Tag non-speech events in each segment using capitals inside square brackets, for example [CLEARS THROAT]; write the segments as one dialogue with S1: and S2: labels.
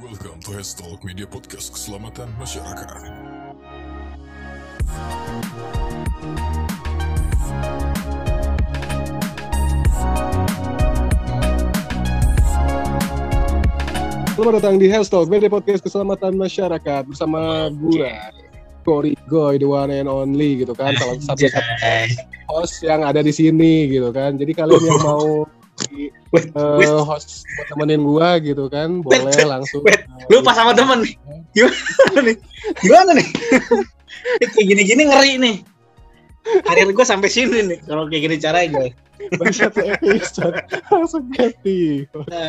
S1: Welcome to Hastalk Media Podcast Keselamatan Masyarakat.
S2: Selamat datang di Health Talk, Media Podcast Keselamatan Masyarakat bersama gue, Cory Goy, the one and only gitu kan, salah satu host yang ada di sini gitu kan. Jadi kalian yang [LAUGHS] mau di, uh, host buat temenin gue gitu kan, boleh
S3: Wait,
S2: langsung.
S3: wait. Lu pas sama temen nih. Gimana nih? Gimana nih? [LAUGHS] kayak gini-gini ngeri nih. Karir gue sampai sini nih kalau kayak gini caranya
S2: episode langsung ganti.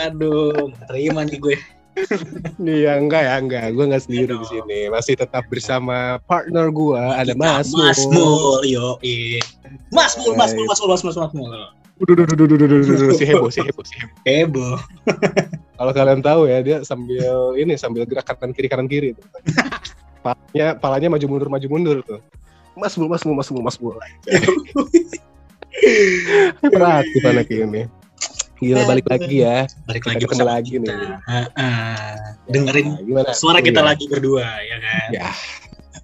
S3: Aduh, terima nih gue.
S2: Iya enggak ya enggak, gue nggak sendiri di sini, masih tetap bersama partner gue ada Mas.
S3: Mas Mul, yo, Mas Mul, Mas Mul, Mas Mul, Mas Mul, Mas Mul.
S2: Udah, udah, udah, udah, udah, udah, udah, si heboh, si heboh, si heboh.
S3: Heboh. [LAUGHS]
S2: Kalau kalian tahu ya dia sambil ini sambil gerak kanan kiri kanan kiri tuh. palanya palanya maju mundur maju mundur tuh. Mas bul mas bul mas bul mas bul. [LAUGHS] Hyperaktif anak ini. Gila balik lagi ya.
S3: Balik lagi
S2: ketemu lagi
S3: kita.
S2: nih.
S3: Heeh. Dengerin
S2: Nah, gimana?
S3: suara kita
S2: Iya.
S3: lagi berdua, ya kan?
S2: Ya,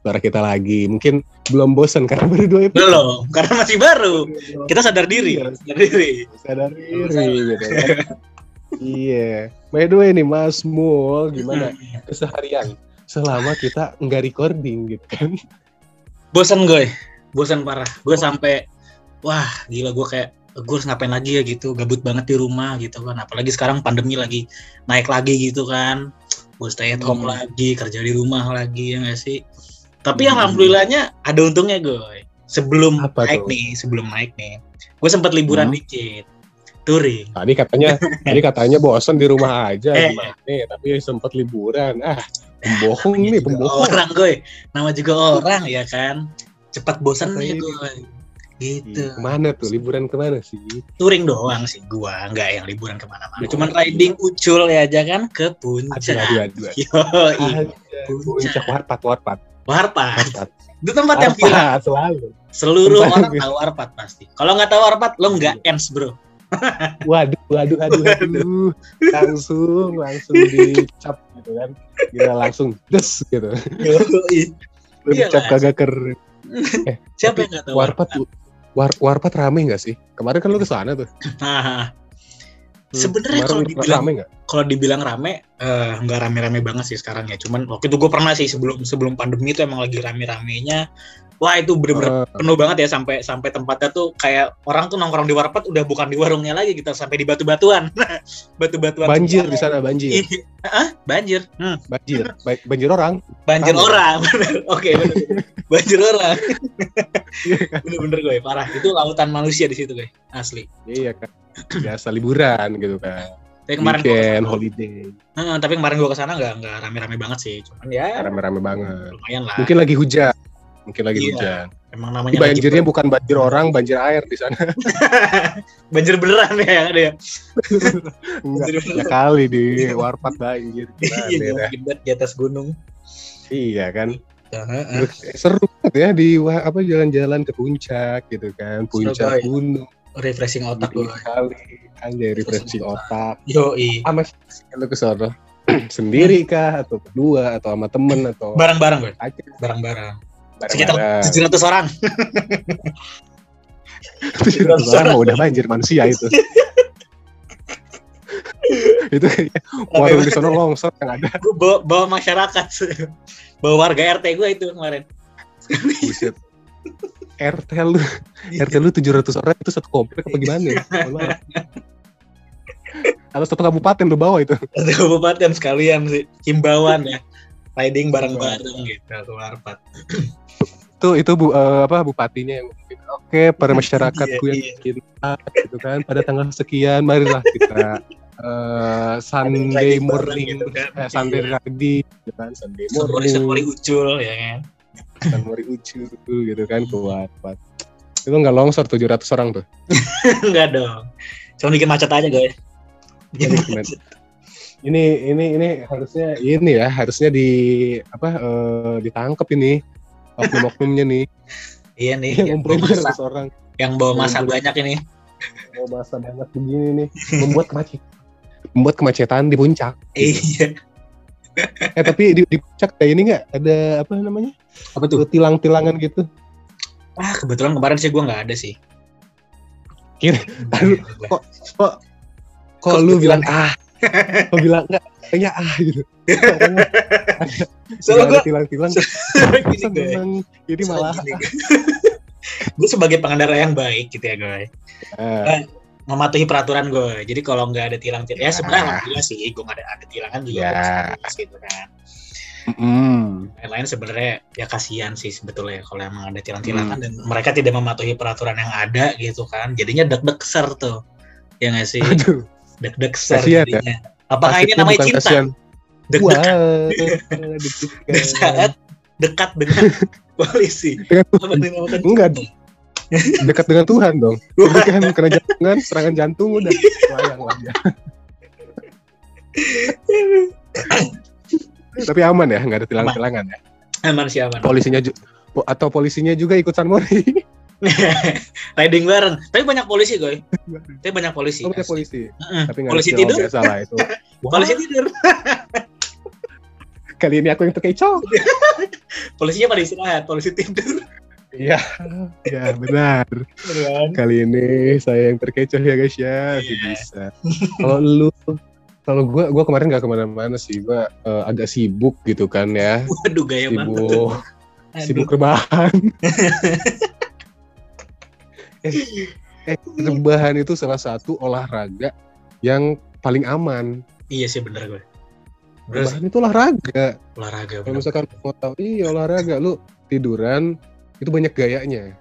S2: suara kita lagi. Mungkin belum bosan karena baru dua episode.
S3: Belum, karena masih baru. Kita sadar diri,
S2: Iya.
S3: sadar diri.
S2: sadar diri gitu kan. Iya. By the way nih Mas Mul, gimana keseharian selama kita nggak recording gitu kan?
S3: bosan gue bosan parah gue sampai wah gila gue kayak gue harus ngapain lagi ya gitu gabut banget di rumah gitu kan apalagi sekarang pandemi lagi naik lagi gitu kan gue stay at home
S2: Hmm.
S3: lagi kerja di rumah lagi ya gak sih tapi
S2: Hmm.
S3: alhamdulillahnya ada untungnya gue sebelum
S2: Apa
S3: naik
S2: tuh?
S3: nih sebelum naik nih gue sempat liburan
S2: Hmm.
S3: dikit touring
S2: Tadi katanya, [LAUGHS] tadi katanya bosan di rumah aja
S3: Eh.
S2: gimana? Nih, tapi sempat liburan. Ah, pembohong nih, pembohong.
S3: orang gue nama juga orang ya kan cepat bosan nih
S2: ini?
S3: gue gitu
S2: Ke mana tuh? Liburan ke mana sih?
S3: touring doang sih gua nggak yang liburan ke mana-mana cuman riding ucul ya aja kan ke puncak
S2: aduh, aduh. aduh.
S3: Yoi,
S2: Aduh, Puncak warpat, warpat,
S3: warpat
S2: warpat.
S3: itu tempat yang viral
S2: Warpat selalu.
S3: seluruh
S2: Tempat
S3: orang tahu warpat pasti kalau nggak tahu warpat lo nggak ens bro
S2: Waduh, waduh, aduh, aduh. Langsung, langsung dicap gitu kan. Gila langsung des gitu. Lu
S3: Iya
S2: dicap kagak ker. [LAUGHS] Eh,
S3: siapa yang nggak tahu
S2: warpat war, warpat rame nggak sih? Kemarin kan lu ke sana tuh. [LAUGHS] Hmm,
S3: Sebenarnya kalau dibilang-
S2: rame
S3: kalau dibilang rame nggak rame-rame banget sih sekarang ya. Cuman waktu itu gue pernah sih sebelum sebelum pandemi itu emang lagi rame-ramenya. Wah itu bener-bener
S2: Eh,
S3: penuh banget ya sampai sampai tempatnya tuh kayak orang tuh nongkrong di warpat udah bukan di warungnya lagi kita sampai di batu-batuan. [LAUGHS] Batu-batuan
S2: banjir di sana banjir,
S3: ah banjir? Hmm,
S2: banjir, Ba- banjir orang.
S3: banjir
S2: Rame.
S3: orang. [LAUGHS] Oke [LAUGHS] banjir orang.
S2: Iya kan?
S3: bener-bener gue parah. Itu lautan manusia di situ gue asli.
S2: Iya kan. [CLEARS THROAT] Biasa liburan gitu kan.
S3: tapi kemarin
S2: Weekend, holiday.
S3: Heeh, tapi kemarin gue ke sana nggak nggak rame-rame banget sih cuman ya
S2: Rame-rame banget.
S3: lumayan lah
S2: Mungkin lagi hujan. Mungkin lagi
S3: Iya.
S2: hujan.
S3: emang namanya lagi-
S2: banjirnya bukan banjir orang, banjir air di sana. [LAUGHS]
S3: banjir beneran ya ada ya [LAUGHS]
S2: Enggak.
S3: Banjir
S2: Ya kali di warpat banjir. [LAUGHS]
S3: iya
S2: ya?
S3: banget di atas gunung
S2: Iya kan.
S3: Heeh.
S2: Seru banget ya di apa jalan-jalan ke puncak gitu kan. Puncak gunung.
S3: Refreshing otak
S2: Gitu
S3: gue
S2: kali. Anjay refreshing otak.
S3: yoi
S2: Sama lu ke sono. [CLEARS THROAT] Sendiri kah atau berdua atau sama temen atau
S3: bareng-bareng gue
S2: aja
S3: bareng-bareng sekitar
S2: bareng-bareng.
S3: 700 orang
S2: Tujuh ratus orang [LAUGHS] udah banjir manusia itu. [LAUGHS] itu kayaknya warung di sono longsor yang ada.
S3: gue bawa, bawa masyarakat bawa warga RT gue itu kemarin
S2: Buset. [LAUGHS] RT lu, RT lu 700 orang itu satu komplek apa gimana? Ya? Atau satu kabupaten lu bawa itu.
S3: satu kabupaten sekalian sih. Himbauan ya. Riding bareng-bareng gitu ke warpat
S2: Itu itu bu, eh, apa bupatinya yang ngomongin, Oke, para masyarakatku
S3: Iya,
S2: yang
S3: iya.
S2: cinta gitu kan. Pada tanggal sekian marilah kita eh, Sunday morning
S3: gitu kan.
S2: eh, Sunday
S3: Iya.
S2: riding gitu kan. Sunday morning.
S3: ucul ya kan
S2: Sunday ucu gitu kan ke Warpat. Itu nggak longsor 700 orang tuh. [LAUGHS]
S3: enggak dong. Cuma bikin macet aja macet.
S2: Ini ini ini harusnya ini ya harusnya di apa eh, ditangkap ini. Oknum-oknumnya nih. [LAUGHS]
S3: Iya nih
S2: yang
S3: yang bawa
S2: ngumpulin
S3: masa
S2: 700 orang.
S3: yang bawa masa banyak ini.
S2: Mau masa banget begini nih. Membuat kemacetan. Membuat kemacetan di puncak. [LAUGHS]
S3: Iya
S2: eh tapi di, di puncak kayak ini nggak? Ada apa namanya?
S3: Apa tuh?
S2: tilang-tilangan gitu.
S3: Ah, kebetulan kemarin sih gue nggak ada sih.
S2: Kira- Aduh, kok kok kok
S3: Kok
S2: lu
S3: bilang
S2: ah. Kok bilang enggak kayaknya ah gitu.
S3: Soalnya gue
S2: tilang-tilang
S3: gue.
S2: seneng. Jadi malah.
S3: gue sebagai pengendara yang baik gitu ya gue
S2: ah,
S3: mematuhi peraturan gue jadi kalau nggak ada tilang-tilang ya
S2: Ya.
S3: sebenarnya alhamdulillah sih gue nggak ada ada tilangan juga
S2: Ya.
S3: gitu kan.
S2: Mm,
S3: lain-lain sebenarnya ya kasihan sih sebetulnya kalau emang ada tilang-tilangan dan mereka tidak mematuhi peraturan yang ada gitu kan. Jadinya deg-deg ser tuh. Ya nggak sih?
S2: Aduh.
S3: Deg-deg ser
S2: Kasihan ya.
S3: jadinya. Apakah ini namanya cinta?
S2: kasihan.
S3: deg-deg
S2: Wah, [LAUGHS]
S3: di saat dekat dengan [LAUGHS] polisi.
S2: Enggak. Dekat dengan Tuhan dong. Jadi kan kena jantungan, serangan jantung udah layang lah ya. Tapi aman ya, nggak ada tilang-tilangan ya.
S3: aman sih aman
S2: Polisinya ju- po- atau polisinya juga ikut San Mori. [LAUGHS]
S3: riding bareng tapi banyak polisi gue [LAUGHS] tapi banyak polisi
S2: Oh, punya polisi.
S3: Heeh.
S2: Tapi nggak
S3: polisi
S2: ada
S3: tidur
S2: biasa lah itu. [LAUGHS]
S3: polisi tidur
S2: Kali ini aku yang terkecoh.
S3: polisinya pada istirahat polisi tidur
S2: Iya, [LAUGHS] ya benar. Kali ini saya yang terkecoh ya guys ya,
S3: Iya.
S2: bisa. Kalau lu, kalau gua, gua kemarin nggak ke mana-mana sih, gua eh, agak sibuk gitu kan ya,
S3: waduh gaya banget
S2: sibuk,
S3: Aduh.
S2: sibuk rebahan. [LAUGHS] eh, eh, rebahan itu salah satu olahraga yang paling aman.
S3: iya sih bener gue bener sih
S2: itu olahraga.
S3: olahraga
S2: Kalau misalkan mau tahu, iya olahraga, lu tiduran itu banyak gayanya.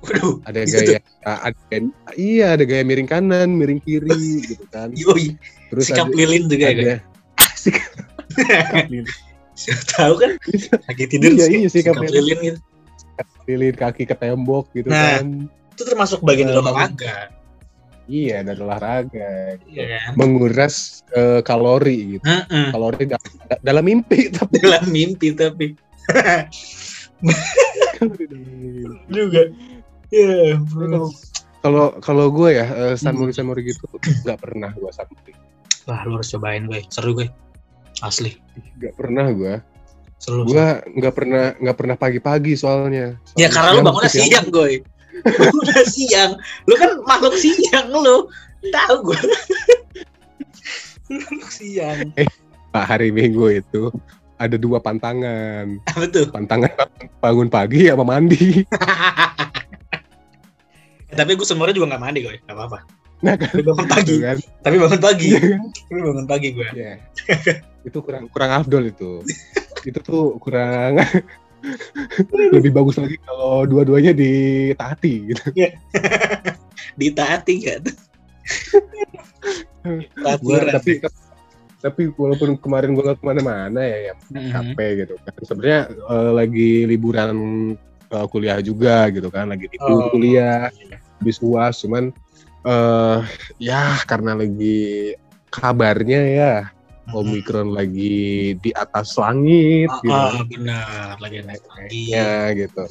S3: waduh
S2: ada
S3: Gitu.
S2: gaya ada gaya- iya ada gaya miring kanan miring kiri [LAUGHS] gitu kan
S3: yoi
S2: terus
S3: sikap
S2: ada,
S3: lilin juga ya
S2: ada
S3: guys [LAUGHS]
S2: sikap [LAUGHS] lilin.
S3: Tahu kan lagi tidur
S2: Iya,
S3: sikap,
S2: iya, sikap
S3: sikap
S2: lilin.
S3: lilin gitu
S2: lilin kaki ke tembok gitu
S3: Nah.
S2: kan
S3: itu termasuk bagian dari olahraga
S2: iya dan olahraga
S3: iya kan
S2: menguras eh, kalori gitu
S3: Heeh.
S2: kalori da- da- dalam mimpi tapi
S3: dalam mimpi tapi [LAUGHS] juga ya
S2: kalau kalau gue ya eh, San
S3: Hmm.
S2: Mori San Mori gitu nggak pernah gue San Mori
S3: wah lu harus cobain gue seru gue asli
S2: nggak pernah gue
S3: seru
S2: gue nggak pernah nggak pernah pagi-pagi soalnya
S3: Ya
S2: Soalnya
S3: karena lu bangunnya
S2: siang.
S3: siang, gue. Udah siang. Lu kan makhluk siang lu. Tahu gue. makhluk siang.
S2: Pak hari Minggu itu ada dua pantangan.
S3: Apa tuh?
S2: Pantangan bangun pagi apa mandi. [LAUGHS]
S3: Tapi gue sebenarnya juga gak mandi gue. Gak apa-apa.
S2: Nah kan,
S3: Tapi bangun pagi.
S2: gitu kan.
S3: Tapi bangun pagi.
S2: Iya kan?
S3: Tapi bangun pagi gue.
S2: Iya. itu kurang kurang afdol itu. [LAUGHS] itu tuh kurang [LAUGHS] lebih bagus lagi kalau dua-duanya ditaati gitu.
S3: Ditaati tuh?
S2: Gua,
S3: Peraturan.
S2: tapi tapi walaupun kemarin gua nggak ke mana-mana ya, ya
S3: Mhm.
S2: capek gitu kan. Sebenarnya eh, lagi liburan eh, kuliah juga gitu kan, lagi libur
S3: Oh.
S2: kuliah, habis uas, cuman eh ya karena lagi kabarnya ya
S3: Mhm.
S2: Omikron lagi di atas langit gitu.
S3: Ah, benar. Lagi naik lagi.
S2: Ya gitu.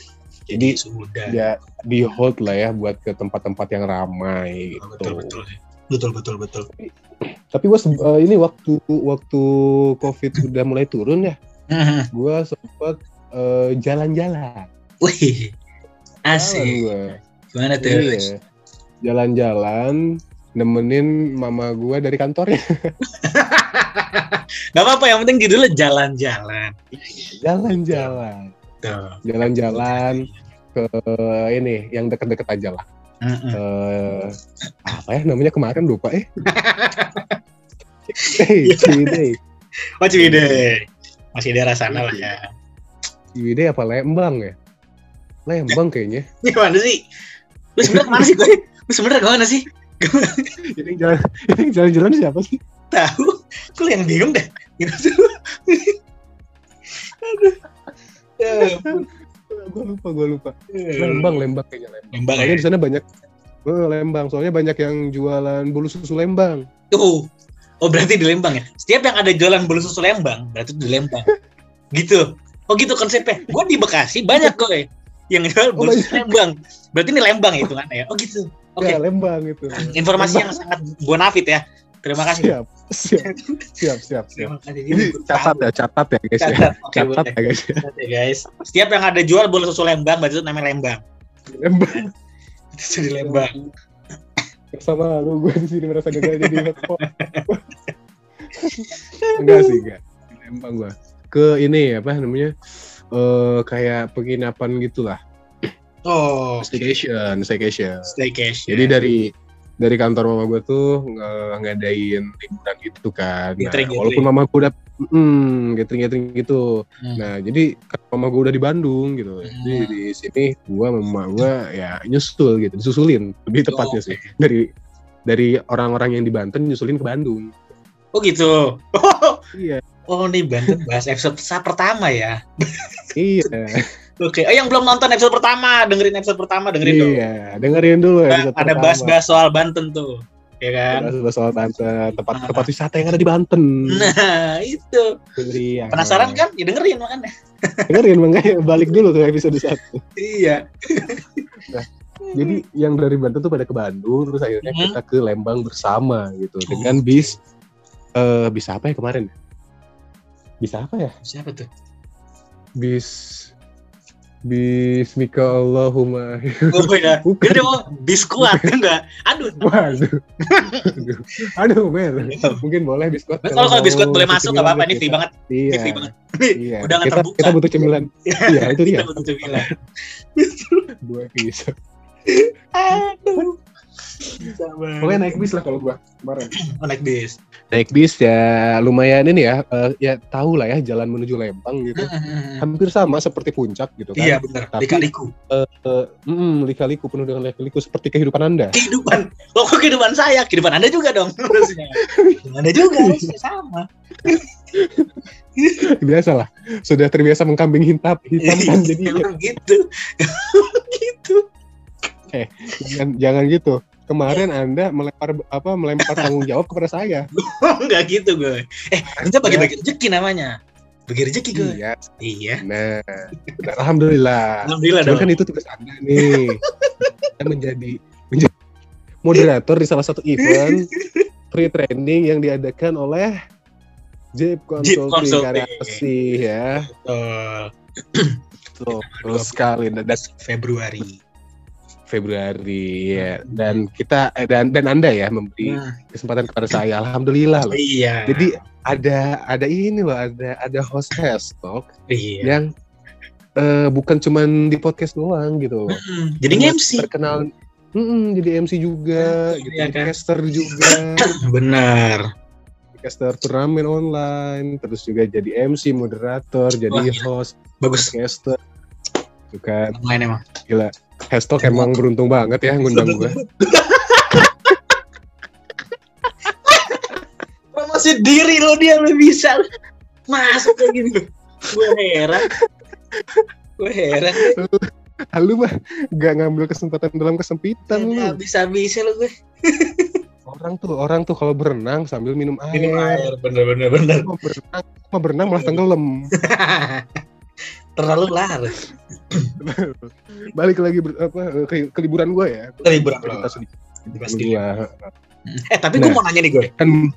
S3: Jadi
S2: Jadi,
S3: sudah.
S2: Ya di hold lah ya buat ke tempat-tempat yang ramai gitu.
S3: Betul, betul. Betul, betul, betul.
S2: Tapi gua se- eh, ini waktu waktu Covid udah mulai turun ya,
S3: Mhm.
S2: gua sempat eh, jalan-jalan.
S3: Wih. Asik.
S2: Gua.
S3: Gimana tuh?
S2: Iya. Jalan-jalan nemenin mama gua dari kantornya. [LAUGHS]
S3: Gak apa-apa, yang penting judulnya jalan-jalan.
S2: Jalan-jalan.
S3: Tuh.
S2: Jalan-jalan ke ini yang deket-deket aja lah. Eh apa ya namanya kemarin lupa eh. Hey, [LAUGHS] Ciwidey.
S3: Oh Ciwidey. Masih daerah sana lah ya.
S2: Ciwidey apa Lembang ya? Lembang kayaknya. [LAUGHS]
S3: Gimana sih? Lu sebenernya ke mana sih gue? Lu sebenernya ke mana sih? [LAUGHS]
S2: Ini jalan ini jalan-jalan siapa sih?
S3: Tahu? Lu yang bingung deh? Gitu. Aduh. Ya.
S2: Gue lupa, gue lupa.
S3: Ya.
S2: Lembang, Lembang kayaknya Lembang.
S3: Lembang
S2: Soalnya
S3: ya?
S2: di sana banyak Eh, Lembang. Soalnya banyak yang jualan bulu susu Lembang.
S3: Tuh. Oh berarti di Lembang ya? Setiap yang ada jualan bolu susu Lembang, berarti di Lembang. gitu. Oh gitu konsepnya. Gue di Bekasi banyak kok yang jual
S2: Oh,
S3: bolu susu
S2: banyak.
S3: Lembang. Berarti ini Lembang itu kan ya? Oh gitu. Oke.
S2: Ya, Lembang itu.
S3: Informasi yang sangat bonafit ya. Terima kasih.
S2: Siap, siap, siap, siap, siap.
S3: Terima kasih.
S2: Ini catat ya, catat ya guys ya.
S3: Catat. Boleh.
S2: ya guys.
S3: Catat ya, guys. Setiap yang ada jual bola susu Lembang, berarti itu namanya Lembang.
S2: Lembang
S3: Itu di Lembang.
S2: sama lu gue di sini merasa gagal jadi enggak sih enggak. Lembang gua. Ke ini apa namanya? eh kayak penginapan gitulah.
S3: Oh,
S2: Staycation, staycation.
S3: staycation.
S2: Jadi dari dari kantor mama gue tuh ngadain liburan gitu kan. Nah,
S3: Gathering,
S2: walaupun mama gue udah hmm, gathering gathering gitu.
S3: Hmm.
S2: Nah jadi mama gue udah di Bandung gitu.
S3: Hmm.
S2: Jadi di sini gue mama gue ya nyusul gitu, disusulin lebih tepatnya
S3: Oh,
S2: sih dari dari orang-orang yang di Banten nyusulin ke Bandung.
S3: Oh gitu. Oh,
S2: Iya, [LAUGHS]
S3: oh nih Banten bahas episode pertama ya.
S2: iya, [LAUGHS]
S3: Oke, oh, yang belum nonton episode pertama, dengerin episode pertama, dengerin dong.
S2: iya. Dengerin dulu
S3: Nah,
S2: episode
S3: ada bahas-bahas soal Banten tuh, ya kan?
S2: Bahas-bahas soal Banten, tempat
S3: Nah.
S2: tempat wisata yang ada di Banten.
S3: Nah, itu.
S2: Iya.
S3: Penasaran kan? Ya dengerin makanya.
S2: Dengerin makanya balik dulu ke episode satu.
S3: Iya.
S2: Jadi yang dari Banten tuh pada ke Bandung, terus akhirnya
S3: Mhm.
S2: kita ke Lembang bersama gitu
S3: Oh,
S2: dengan bis eh bis apa ya kemarin? Bis apa ya?
S3: Siapa tuh?
S2: Bis bis Mika Allahumma.
S3: Oh iya. [LAUGHS]
S2: Bukan.
S3: Itu biskuat enggak? Aduh. [LAUGHS]
S2: Waduh. Aduh. [LAUGHS] Aduh, Mer. Mungkin boleh biskuit.
S3: Kalau kalau biskuit
S2: mau
S3: boleh masuk enggak apa-apa, ini free banget.
S2: Iya.
S3: Ini free banget.
S2: Iya.
S3: Undangan
S2: kita,
S3: terbuka.
S2: kita butuh cemilan. iya, itu dia.
S3: Kita butuh cemilan.
S2: Dua episode.
S3: Aduh.
S2: Pokoknya naik bis lah kalau gua kemarin.
S3: Oh, naik bis.
S2: Naik bis ya lumayan ini ya, eh, ya tahu lah ya jalan menuju Lembang gitu. Hampir sama seperti puncak gitu kan.
S3: Iya benar.
S2: Tapi-
S3: Lika-liku.
S2: Eh, mm, lika-liku penuh dengan lika-liku seperti kehidupan Anda.
S3: Kehidupan. Loh kok kehidupan saya? Kehidupan Anda juga dong. [LAUGHS] Anda juga sama.
S2: Biasalah, sudah terbiasa mengkambing hitam, hitamkan jadi ya,
S3: Emang gitu. [LAUGHS] gitu.
S2: jangan, jangan gitu. Kemarin Anda melempar apa melempar [LAUGHS] tanggung jawab kepada saya. [LAUGHS]
S3: Enggak gitu gue. Eh, kita bagi-bagi rezeki namanya. Bagi rezeki gue.
S2: Iya.
S3: Iya.
S2: Nah, alhamdulillah.
S3: Alhamdulillah
S2: Cuman
S3: dong.
S2: kan itu tugas Anda nih. Anda menjadi menjadi moderator di salah satu event [LAUGHS] free training yang diadakan oleh Jeep Consulting
S3: Consulting.
S2: Ya.
S3: Betul.
S2: Tuh, terus sekali dan
S3: Februari.
S2: Februari ya. Dan kita eh, dan dan Anda ya memberi
S3: Nah,
S2: kesempatan kepada saya. Alhamdulillah loh.
S3: iya.
S2: Jadi ada ada ini loh, ada ada host Hash talk
S3: iya.
S2: yang eh, bukan cuman di podcast doang gitu loh.
S3: Mm, Jadi MC.
S2: terkenal Mm-mm, jadi MC juga,
S3: Iya
S2: jadi
S3: kan?
S2: caster juga, [COUGHS]
S3: Benar.
S2: caster turnamen online, terus juga jadi MC, moderator, jadi
S3: Wah, gila.
S2: host,
S3: Bagus.
S2: caster, itu kan
S3: Main emang.
S2: gila. Hashtag emang beruntung banget ya ngundang gue. [LAUGHS]
S3: Promosi diri lo dia lo bisa masuk kayak gini. Gue heran. Gue heran.
S2: Lu mah gak ngambil kesempatan dalam kesempitan lu.
S3: Gak bisa bisa lo gue.
S2: Orang tuh, orang tuh kalau berenang sambil minum air.
S3: Minum air bener bener bener.
S2: Mau berenang, mau berenang malah tenggelam. [LAUGHS]
S3: Terlalu larut. [LAUGHS]
S2: Balik lagi ber- apa ke, ke liburan gue ya.
S3: Ke liburan lo.
S2: Gua.
S3: Eh tapi gue
S2: Nah.
S3: mau nanya nih gue.
S2: Kan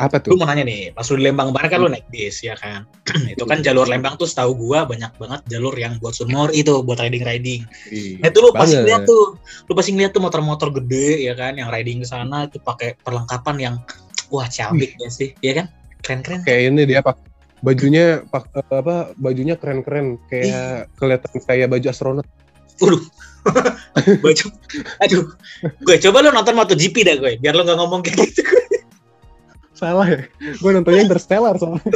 S2: apa
S3: Gue
S2: tuh?
S3: mau nanya nih, pas lu di Lembang kemarin kan lu naik bis ya kan. [CLEARS THROAT] itu kan jalur Lembang tuh setahu gua banyak banget jalur yang buat sunmor itu buat riding riding. Nah, itu lu pasti lihat tuh, lu pasti ngeliat tuh motor-motor gede ya kan, yang riding ke sana itu pakai perlengkapan yang wah cabik ya sih, ya kan? Keren-keren.
S2: kayak ini dia pak bajunya pak eh, apa bajunya keren-keren kayak kelihatan kayak baju astronot
S3: Waduh. [LAUGHS] Baju. Aduh. Gue coba lu nonton MotoGP dah gue, biar lu gak ngomong kayak gitu.
S2: salah ya gue nontonnya Interstellar soalnya [LAUGHS]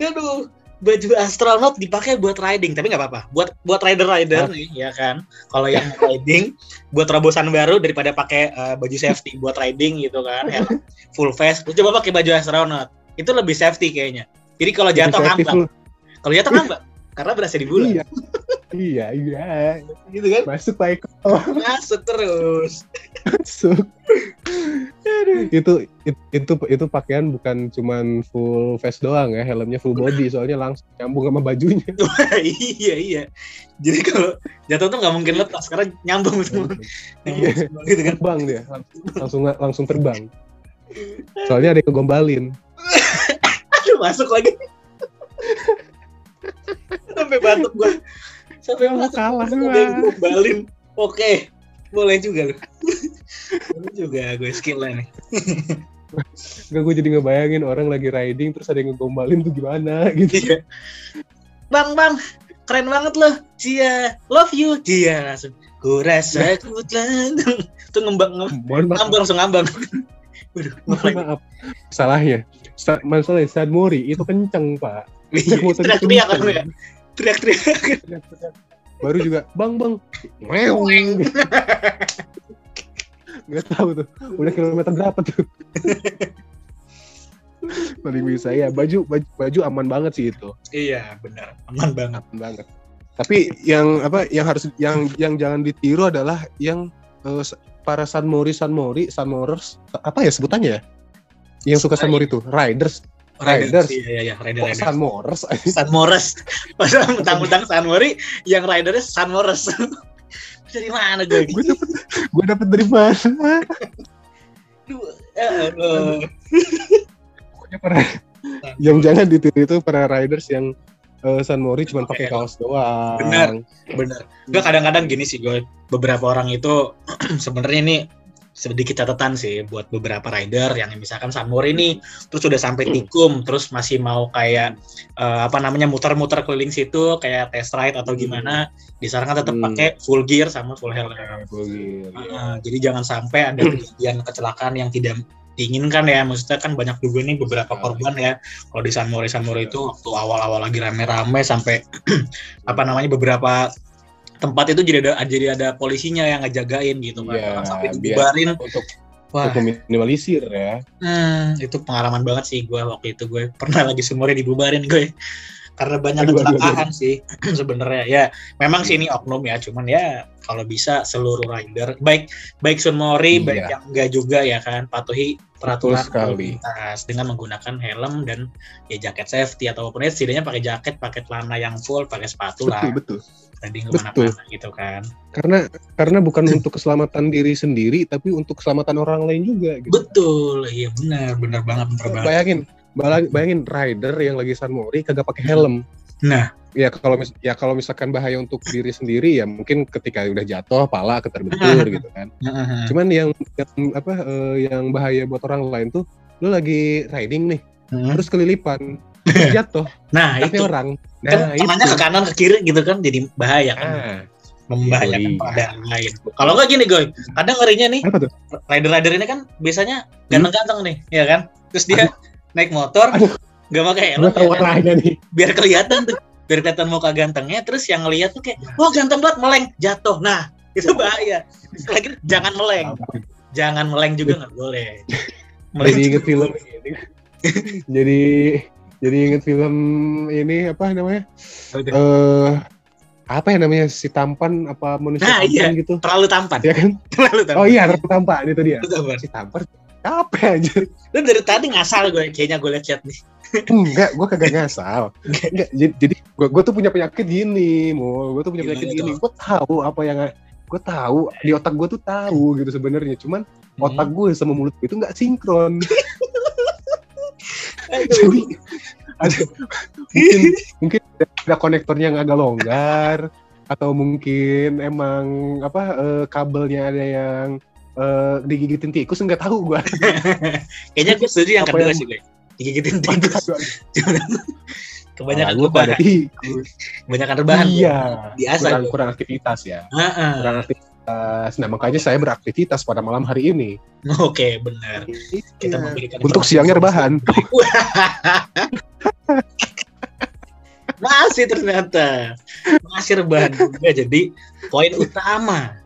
S3: Aduh. Baju astronot dipakai buat riding, tapi nggak apa-apa. Buat buat rider-rider
S2: Ah.
S3: nih, ya kan. Kalau yang [LAUGHS] riding, buat terobosan baru daripada pakai eh, baju safety buat riding gitu kan, ya. full face. Lu coba pakai baju astronot, itu lebih safety kayaknya. Jadi kalau jatuh ngambak, kalau jatuh ngambak, karena berasa di bulan,
S2: iya iya iya
S3: gitu kan?
S2: masuk Pak Eko
S3: Masuk terus.
S2: masuk itu it- itu itu pakaian bukan cuman full face doang ya helmnya full body soalnya langsung nyambung sama bajunya [LAUGHS]
S3: iya iya. Jadi kalau jatuh tuh nggak mungkin lepas karena nyambung semua.
S2: Iya.
S3: gitu kan.
S2: terbang dia langsung langsung, langsung terbang Soalnya ada yang ngegombalin.
S3: Masuk lagi. Sampai batuk gua. Sampai
S2: Kamu
S3: batuk.
S2: kalah, Mas.
S3: gombalin. Oke. Boleh juga lu. Boleh juga gue skill nih.
S2: Gak gue jadi ngebayangin orang lagi riding terus ada yang ngegombalin tuh gimana gitu.
S3: Iya. Bang, bang, keren banget loh. Cia, love you. Cia langsung. Ku rasa ku telah. Tuh ngembang, ngembang, ngambang langsung ngambang. Waduh,
S2: maaf. Salahnya, Sa masalahnya San Mori itu kenceng pak.
S3: Iya, Teriak-teriak kan ya. Teriak-teriak.
S2: Baru juga bang bang, Meong. Gak tahu tuh, udah kilometer berapa tuh? Paling bisa ya baju, baju baju aman banget sih itu,
S3: Iya, benar. Aman banget.
S2: aman banget. Tapi yang apa yang harus yang yang jangan ditiru adalah yang eh, para San Mori San Mori San Morers apa ya sebutannya ya? Yang suka San Mori tuh riders, Riders.
S3: Iya, iya, iya. Rider,
S2: kok
S3: Rider.
S2: San Morers. [LAUGHS]
S3: San Mores. Padahal mentang-mentang San Mori, yang ridernya San Mores. [LAUGHS] Dari mana gue?
S2: gue dapet gue dapet dari mana?
S3: Eh, eh,
S2: Pokoknya para yang jangan ditiru itu para riders yang eh, San Mori cuma pakai kaos doang.
S3: Bener. Bener. Gue kadang-kadang gini sih gue. Beberapa orang itu [CLEARS THROAT] sebenarnya ini sedikit catatan sih buat beberapa rider yang misalkan Sanmori ini terus udah sampai
S2: Hmm.
S3: tikum terus masih mau kayak eh, apa namanya muter-muter keliling situ kayak test ride atau
S2: Hmm.
S3: gimana disarankan tetap
S2: Hmm.
S3: pakai full gear sama full helm.
S2: Gokil.
S3: Uh, jadi jangan sampai ada [CLEARS THROAT] kejadian kecelakaan yang tidak diinginkan ya. Maksudnya kan banyak juga nih beberapa
S2: Sekali.
S3: korban ya. Kalau di San Mori San Mori itu waktu awal-awal lagi rame-rame sampai [CLEARS THROAT] apa namanya beberapa tempat itu jadi ada jadi ada polisinya yang ngejagain gitu kan.
S2: Iya,
S3: Jangan sampai
S2: biar-
S3: dibubarin.
S2: Untuk
S3: Wah,
S2: untuk minimalisir ya.
S3: hmm, itu pengalaman banget sih gue waktu itu gue pernah lagi sumurnya dibubarin gue karena banyak
S2: Aduh, aduh,
S3: kecelakaan sih [CLEARS THROAT] sebenarnya ya memang sih ini oknum ya cuman ya kalau bisa seluruh rider baik baik Sunmori
S2: Iya.
S3: baik yang enggak juga ya kan patuhi peraturan
S2: sekali.
S3: dengan menggunakan helm dan ya jaket safety ataupun ya setidaknya pakai jaket pakai celana yang full pakai sepatu lah
S2: Betul betul.
S3: tadi
S2: Betul.
S3: ke mana-mana gitu kan
S2: Karena karena bukan [CLEARS THROAT] untuk keselamatan diri sendiri tapi untuk keselamatan orang lain juga gitu.
S3: betul iya benar benar banget benar banget
S2: Bayangin, bala- bayangin rider yang lagi San Mori kagak pakai helm.
S3: nah.
S2: Ya kalau mis- ya kalau misalkan bahaya untuk diri sendiri ya mungkin ketika udah jatuh pala keterbentur [LAUGHS] gitu kan. Cuman yang, yang apa eh, yang bahaya buat orang lain tuh lu lagi riding nih
S3: Hmm.
S2: terus kelilipan terus [LAUGHS] jatuh.
S3: Nah itu.
S2: orang.
S3: Kan
S2: nah
S3: tangannya
S2: itu.
S3: ke kanan ke kiri gitu kan jadi bahaya kan.
S2: Ah,
S3: membahayakan
S2: iya.
S3: pada lain. Kalau nggak gini goy kadang ngerinya nih. Rider-rider ini kan biasanya ganteng-ganteng nih ya kan? Terus dia naik motor nggak pakai helm
S2: tahu
S3: ya kan?
S2: nih.
S3: Biar kelihatan tuh biar kelihatan muka gantengnya. Terus yang ngeliat tuh kayak wah ganteng banget meleng. Jatuh. Nah [LAUGHS] itu bahaya. Lagi jangan meleng. Jangan meleng juga nggak boleh. [LAUGHS] Meleng
S2: jadi inget film ini. [LAUGHS] jadi jadi inget film ini apa namanya? Eh apa ya namanya? Si tampan apa manusia
S3: Nah,
S2: tampan
S3: iya.
S2: gitu.
S3: Terlalu tampan.
S2: Ya kan?
S3: Terlalu tampan.
S2: Oh iya ratu tampan. Itu dia.
S3: Terlalu tampan.
S2: si tampan apa aja?
S3: Lu dari tadi ngasal gue kayaknya gue liat chat nih.
S2: Enggak gue kagak ngasal. Enggak. Jadi, jadi gue gue tuh punya penyakit gini mau gue tuh punya
S3: Gimana
S2: penyakit gini. Gue tahu apa yang gue tahu. Di otak gue tuh tahu gitu sebenarnya. Cuman
S3: Hmm.
S2: otak gue sama mulut gue itu nggak sinkron. [LAUGHS] Jadi ada mungkin mungkin ada konektornya yang agak longgar atau mungkin emang apa eh, kabelnya ada yang eh, digigitin tikus nggak tahu gue [LAUGHS]
S3: Kayaknya gue setuju yang kedua
S2: yang-
S3: sih gue. Digigitin tikus. [LAUGHS] Kebanyakan
S2: gue pada tikus
S3: Kebanyakan rebahan.
S2: iya
S3: Biasa.
S2: kurang,
S3: gue.
S2: kurang aktivitas ya
S3: Heeh.
S2: kurang aktivitas nah makanya saya beraktivitas pada malam hari ini [LAUGHS]
S3: Oke, benar. Kita
S2: Iya.
S3: memberikan
S2: untuk siangnya rebahan
S3: Masih ternyata. Masih rebahan juga. Jadi poin utama.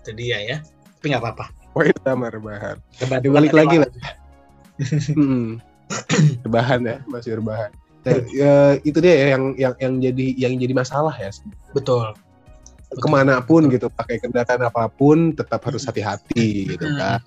S3: Itu dia ya. Tapi nggak apa-apa.
S2: Wah itu sama rebahan
S3: Rebahan
S2: Dibalik
S3: dulu
S2: lagi lah. [LAUGHS] [LAUGHS] Hmm. rebahan ya masih rebahan Nah, ya, itu dia ya yang yang yang jadi yang jadi masalah ya
S3: Betul. Betul.
S2: ke mana pun gitu pakai kendaraan apa pun tetap harus hati-hati gitu
S3: Hmm.
S2: kan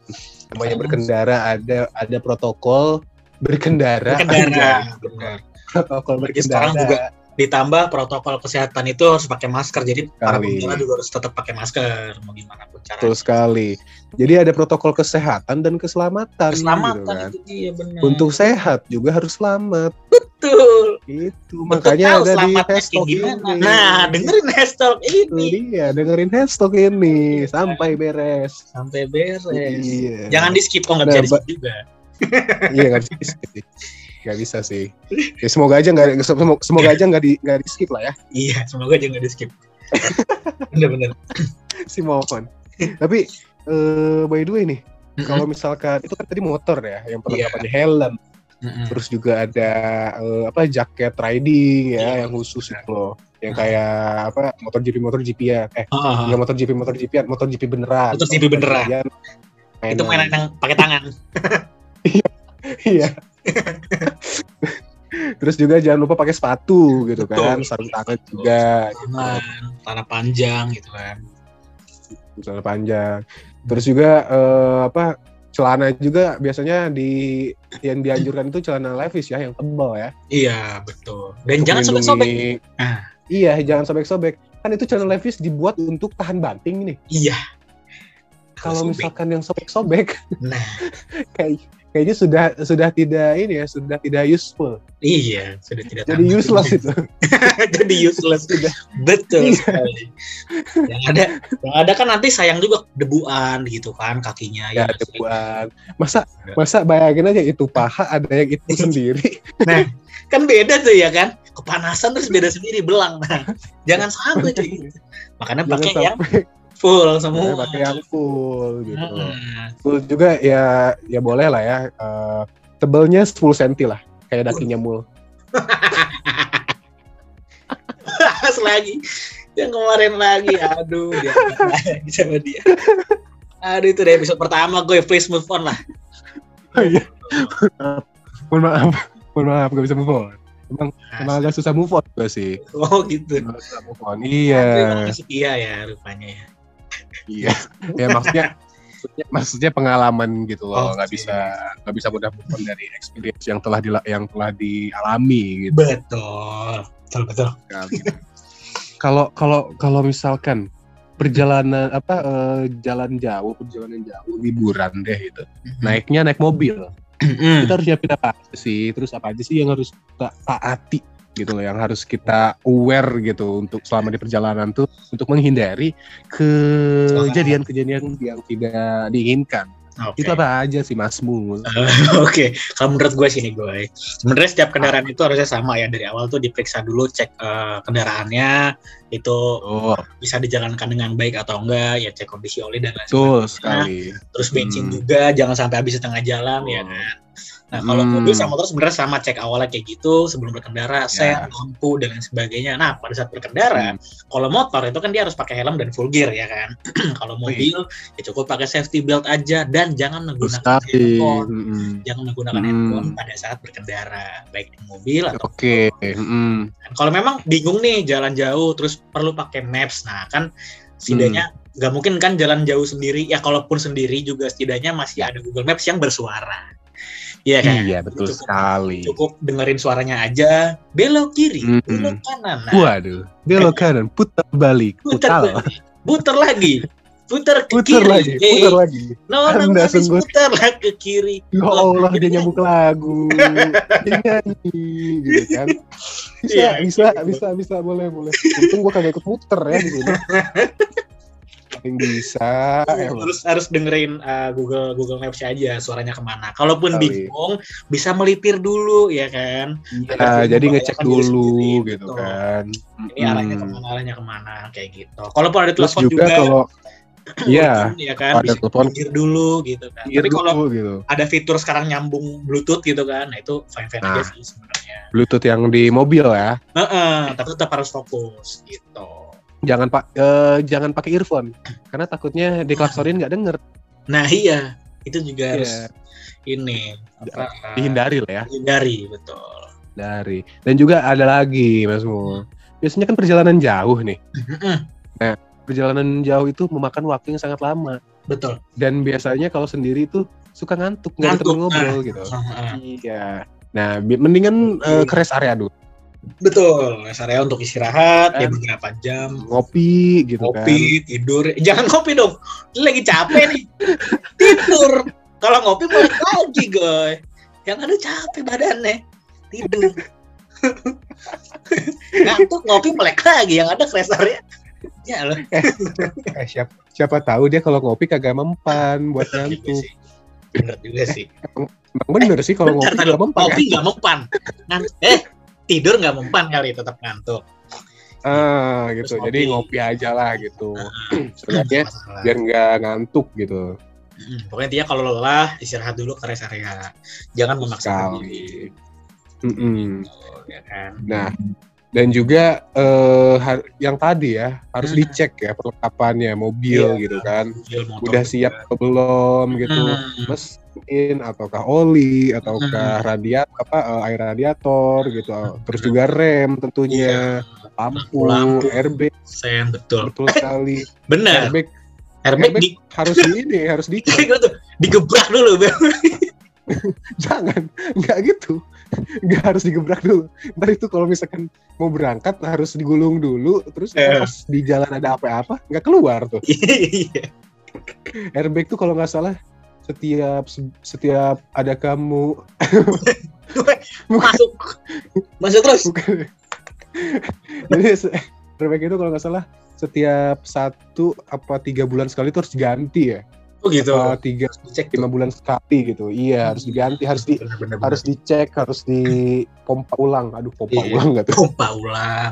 S2: namanya berkendara ada ada protokol berkendara
S3: Berkendara. Benar.
S2: protokol
S3: Apalagi sekarang juga
S2: berkendara
S3: ditambah protokol kesehatan itu harus pakai masker jadi para
S2: Sekali.
S3: pengguna juga harus tetap pakai masker mau gimana pun caranya
S2: Betul sekali. Jadi ada protokol kesehatan dan keselamatan,
S3: keselamatan
S2: gitu kan.
S3: itu dia benar
S2: Untuk sehat juga harus selamat.
S3: betul
S2: Itu makanya ada di hashtag
S3: gimana
S2: ini.
S3: nah dengerin hashtag ini
S2: dia, dengerin hashtag ini sampai beres.
S3: sampai beres
S2: Iya.
S3: jangan di skip kok nggak
S2: Nah,
S3: bisa di skip juga [LAUGHS]
S2: Iya nggak bisa. Nggak bisa sih. Ya, semoga aja nggak semoga, semoga aja nggak di nggak di skip lah ya
S3: iya semoga jangan di skip [LAUGHS] bener-bener
S2: si mohon. Tapi eh, by the way nih, kalau misalkan itu kan tadi motor ya, yang perlengkapannya helm,
S3: Mm-mm.
S2: terus juga ada eh, apa jaket riding ya
S3: Iya.
S2: yang khusus itu loh, yang kayak apa motor GP motor GP ya, eh nggak motor GP motor GP motor GP beneran.
S3: Motor GP beneran.
S2: Kemudian
S3: itu mainan yang pakai tangan [LAUGHS]
S2: Iya. [LAUGHS] Terus juga jangan lupa pakai sepatu gitu
S3: Betul.
S2: kan, sarung tangan juga,
S3: tangan tanah panjang gitu kan
S2: celana panjang. Terus juga eh, apa celana juga biasanya di yang dianjurkan itu celana levis ya yang tebal ya.
S3: iya betul dan
S2: Untuk
S3: jangan sobek-sobek Ah.
S2: Iya, jangan sobek-sobek. Kan itu celana levis dibuat untuk tahan banting nih.
S3: iya
S2: Kalau misalkan yang sobek-sobek,
S3: nah [LAUGHS]
S2: kayak kayaknya sudah sudah tidak ini ya, sudah tidak useful.
S3: iya sudah tidak
S2: Jadi
S3: tahan.
S2: useless itu. [LAUGHS]
S3: jadi useless
S2: Sudah.
S3: betul
S2: Iya.
S3: sekali yang ada yang ada kan nanti sayang juga debuan gitu kan kakinya
S2: Ya,
S3: sih?
S2: debuan. Masa masa bayangin aja itu paha ada yang itu [LAUGHS] sendiri.
S3: kan beda tuh ya kan kepanasan terus beda sendiri belang nah jangan sampai kayak gitu makanya pakai yang full semua
S2: pakai yang full gitu.
S3: Mm-mm.
S2: Full juga ya ya boleh lah ya. eh, tebelnya 10 cm lah kayak dakinya mul. [LAUGHS]
S3: lagi yang kemarin lagi aduh dia lagi sama dia aduh itu dari episode pertama gue please move on lah
S2: Oh, iya. Mohon maaf. Mohon maaf gak bisa move on. Emang emang agak susah move on gue sih.
S3: oh gitu
S2: Emang susah move on.
S3: Tapi
S2: Iya.
S3: emang masih iya ya rupanya ya
S2: Iya. Ya maksudnya maksudnya, maksudnya pengalaman gitu loh, nggak bisa nggak bisa mudah move dari experience yang telah dila- yang telah dialami gitu.
S3: betul betul betul [LAUGHS]
S2: Kalau kalau kalau misalkan perjalanan apa eh, jalan jauh, perjalanan jauh liburan deh gitu. Naiknya naik mobil.
S3: Mm.
S2: Kita harus nyiapin apa sih? Terus apa aja sih yang harus kita taati gitu loh, yang harus kita aware gitu untuk selama di perjalanan tuh untuk menghindari kejadian-kejadian yang tidak diinginkan.
S3: Oke.
S2: Itu apa aja sih Masmu? [LAUGHS]
S3: Oke, kalau menurut gue sini gue, sebenarnya setiap kendaraan itu harusnya sama ya dari awal tuh diperiksa dulu cek eh, kendaraannya itu
S2: Oh,
S3: bisa dijalankan dengan baik atau enggak, ya cek kondisi oli dan lain
S2: betul
S3: sebagainya.
S2: sekali.
S3: Terus bensin
S2: Hmm.
S3: juga jangan sampai habis di tengah jalan ya
S2: Oh.
S3: kan. Nah kalau
S2: Hmm.
S3: mobil sama motor sebenarnya sama cek awalnya kayak gitu sebelum berkendara,
S2: Ya.
S3: sen, lampu dan lain sebagainya. Nah pada saat berkendara,
S2: Hmm.
S3: kalau motor itu kan dia harus pakai helm dan full gear ya kan. [CLEARS THROAT] kalau
S2: Oh,
S3: mobil ya cukup pakai safety belt aja dan jangan menggunakan
S2: sekali.
S3: handphone
S2: Mm-mm.
S3: jangan menggunakan
S2: Hmm.
S3: handphone pada saat berkendara baik di mobil atau
S2: Oke. mm.
S3: kalau memang bingung nih jalan jauh terus perlu pakai maps nah kan setidaknya nggak mungkin kan jalan jauh sendiri ya kalaupun sendiri juga setidaknya masih ada Google Maps yang bersuara Iya kan
S2: Iya betul
S3: Cukup-
S2: sekali.
S3: cukup dengerin suaranya aja belok kiri
S2: Hmm.
S3: belok kanan nah,
S2: Waduh, belok [LAUGHS] kanan, putar balik,
S3: putar
S2: putar,
S3: balik, putar lagi putar ke
S2: putar
S3: kiri
S2: lagi,
S3: Eh,
S2: putar lagi.
S3: no, no,
S2: Anda
S3: habis
S2: sungguh-
S3: putar lagi ke kiri
S2: Ya
S3: Oh,
S2: Allah, dia
S3: iya.
S2: nyambung lagu, [LAUGHS] dia nyanyi, gitu kan. Bisa,
S3: Iya,
S2: bisa,
S3: gitu.
S2: bisa, bisa, boleh, boleh. Untung gua kagak ikut muter ya di sini. [LAUGHS] Paling bisa, emang.
S3: harus harus dengerin uh, Google Google Maps aja suaranya ke mana. Kalaupun
S2: Sekali.
S3: bingung bisa melipir dulu ya kan.
S2: Ya, jadi ngecek dulu
S3: sendiri,
S2: gitu
S3: betul.
S2: kan.
S3: Ini arahnya
S2: Mm.
S3: ke mana arahnya ke mana kayak gitu. Kalaupun ada
S2: Terus
S3: telepon
S2: juga
S3: juga,
S2: kalau [CLEARS THROAT] Iya,
S3: ya kan
S2: ada telepon,
S3: dulu gitu kan. Tapi kalau
S2: gitu.
S3: ada fitur sekarang nyambung Bluetooth gitu kan, nah itu fine fine aja
S2: Nah.
S3: sih sebenarnya.
S2: Bluetooth yang di mobil ya.
S3: Heeh, tapi tetap harus fokus gitu.
S2: Jangan pak, eh, jangan pakai earphone, karena takutnya diklaksonin nggak denger.
S3: Nah iya itu juga
S2: Iya.
S3: harus ini apa, uh,
S2: Dihindari lah ya.
S3: dihindari betul.
S2: dari dan juga ada lagi Mas Mu biasanya kan perjalanan jauh nih
S3: Mm-mm,
S2: perjalanan jauh itu memakan waktu yang sangat lama
S3: betul.
S2: dan biasanya kalau sendiri itu suka ngantuk nggak ada ngobrol gitu
S3: Heeh.
S2: iya nah mendingan eh, ke rest area dulu
S3: Betul, rest area untuk istirahat ya
S2: Kan?
S3: beberapa jam,
S2: ngopi gitu kan.
S3: ngopi, tidur. Eh, Jangan ngopi dong. Lagi capek nih. tidur. Kalau ngopi balik lagi, goy. Yang ada capek badannya. Tidur. Ngantuk ngopi melek lagi yang ada rest area. Ya loh.
S2: Eh, siapa, siapa tahu dia kalau ngopi kagak mempan buat
S3: Bener juga
S2: ngantuk.
S3: sih. Bener juga sih.
S2: Emang bener sih kalau ngopi nggak mempan.
S3: Ngopi nggak mempan. Eh, tidur nggak mempan kali tetap ngantuk.
S2: Ah, gitu.
S3: Terus
S2: Jadi
S3: ngopi.
S2: ngopi aja lah gitu.
S3: Nah,
S2: Sebenarnya [CLEARS THROAT] biar nggak ngantuk gitu.
S3: Mm, Pokoknya dia kalau lelah istirahat dulu ke rest area. Jangan memaksa
S2: Sekali.
S3: diri. Ya kan.
S2: Nah, dan juga eh, har- yang tadi ya harus
S3: Hmm.
S2: dicek ya perlengkapannya mobil
S3: Iya.
S2: gitu kan.
S3: Mobil, motor
S2: Udah siap atau belum gitu.
S3: Hmm.
S2: Mesin ataukah oli ataukah
S3: Hmm.
S2: radiat apa eh, air radiator gitu terus juga rem tentunya lampu,
S3: Lampu.
S2: airbag
S3: Sen betul.
S2: betul sekali [LAUGHS]
S3: Bener.
S2: airbag
S3: Airbag
S2: airbag
S3: di
S2: harus di ini harus
S3: Gitu [LAUGHS] tuh, digebrak dulu, [LAUGHS]
S2: jangan nggak gitu nggak harus digebrak dulu ntar itu kalau misalkan mau berangkat harus digulung dulu terus
S3: Eh.
S2: pas di jalan ada apa-apa nggak keluar tuh
S3: Iya.
S2: airbag tuh kalau nggak salah setiap setiap ada kamu [LAUGHS]
S3: Masuk. Masuk terus.
S2: bukan [LAUGHS] jadi airbag itu kalau nggak salah setiap satu apa tiga bulan sekali itu harus diganti ya
S3: Oh gitu.
S2: apa tiga
S3: Cek
S2: lima bulan sekali gitu iya harus diganti harus di
S3: Bener-bener.
S2: harus dicek harus dipompa ulang aduh pompa
S3: Iya.
S2: ulang nggak tuh
S3: pompa ulang.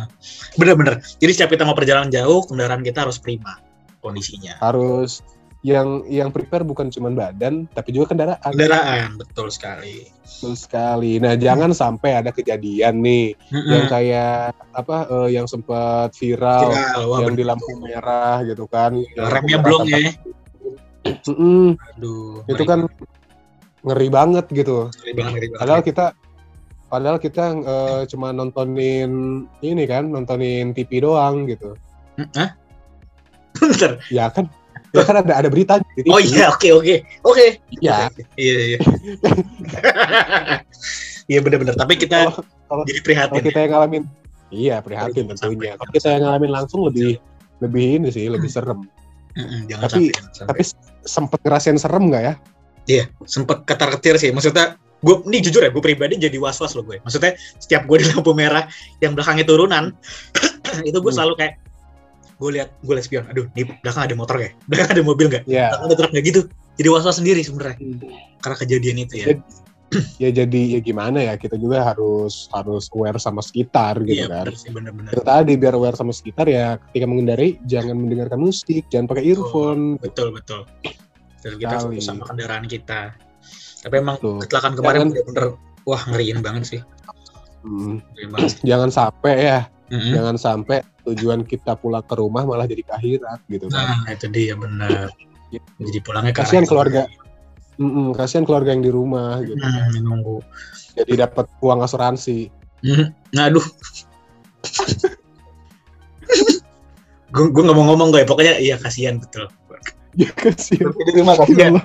S3: Bener-bener. Jadi setiap kita mau perjalanan jauh, kendaraan kita harus prima kondisinya.
S2: harus yang yang prepare bukan cuma badan tapi juga kendaraan
S3: Kendaraan, betul sekali.
S2: betul sekali nah jangan sampai ada kejadian nih yang kayak apa eh, yang sempat viral
S3: Viral, wah,
S2: yang di lampu merah gitu kan
S3: remnya belum ya. [CLEARS THROAT]
S2: Mm-mm,
S3: Aduh.
S2: itu kan ngeri banget gitu
S3: ngeri banget, ngeri banget.
S2: padahal kita padahal kita eh, cuma nontonin ini kan nontonin TV doang gitu
S3: Hah? [LAUGHS] Bentar.
S2: ya kan ya kan ada ada berita di TV.
S3: Oh iya, oke oke. Oke.
S2: Iya.
S3: Iya iya. [LAUGHS] Iya benar-benar. Tapi kita
S2: kalau kalau
S3: jadi
S2: kalau
S3: prihatin.
S2: kita yang ngalamin iya prihatin tentunya kalau kita yang ngalamin langsung lebih lebih ini sih lebih serem
S3: Mm-mm, jangan
S2: Tapi-
S3: sampai, jangan
S2: tapi sempet ngerasain serem nggak ya
S3: Iya, sempet ketar-ketir sih. Maksudnya, gue ini jujur ya, gue pribadi jadi was-was loh gue. Maksudnya, setiap gue di lampu merah yang belakangnya turunan, [CLEARS THROAT] itu gue
S2: Hmm.
S3: selalu kayak, gue lihat gue lihat spion, aduh, di belakang ada motor gak? [LAUGHS] Belakang ada mobil gak?
S2: ya
S3: Belakang ada truk gak gitu? Jadi was-was sendiri sebenarnya karena kejadian itu ya.
S2: Jadi- ya jadi ya gimana ya kita juga harus harus aware sama sekitar gitu
S3: Iya,
S2: kan
S3: bener sih,
S2: itu tadi biar aware sama sekitar ya ketika mengendarai jangan mendengarkan musik jangan pakai earphone
S3: Betul, betul. Dan kita fokus sama kendaraan kita. Tapi emang
S2: Tuh.
S3: kecelakaan kemarin bener-bener, wah ngeriin banget sih.
S2: Hmm,
S3: Ngeriin banget. [CLEARS THROAT]
S2: jangan sampai ya
S3: Mm-mm.
S2: jangan sampai tujuan kita pulang ke rumah malah jadi ke akhirat gitu kan
S3: Nah, itu dia bener. Jadi pulangnya ke
S2: Kasihan keluarga. Mm-mm, kasihan keluarga yang di rumah gitu
S3: Hmm, nunggu.
S2: jadi dapat uang asuransi
S3: Hmm, Nah, aduh. gue gue nggak mau ngomong gue, pokoknya iya kasihan betul.
S2: ya kasihan
S3: Terima
S2: Ya Allah.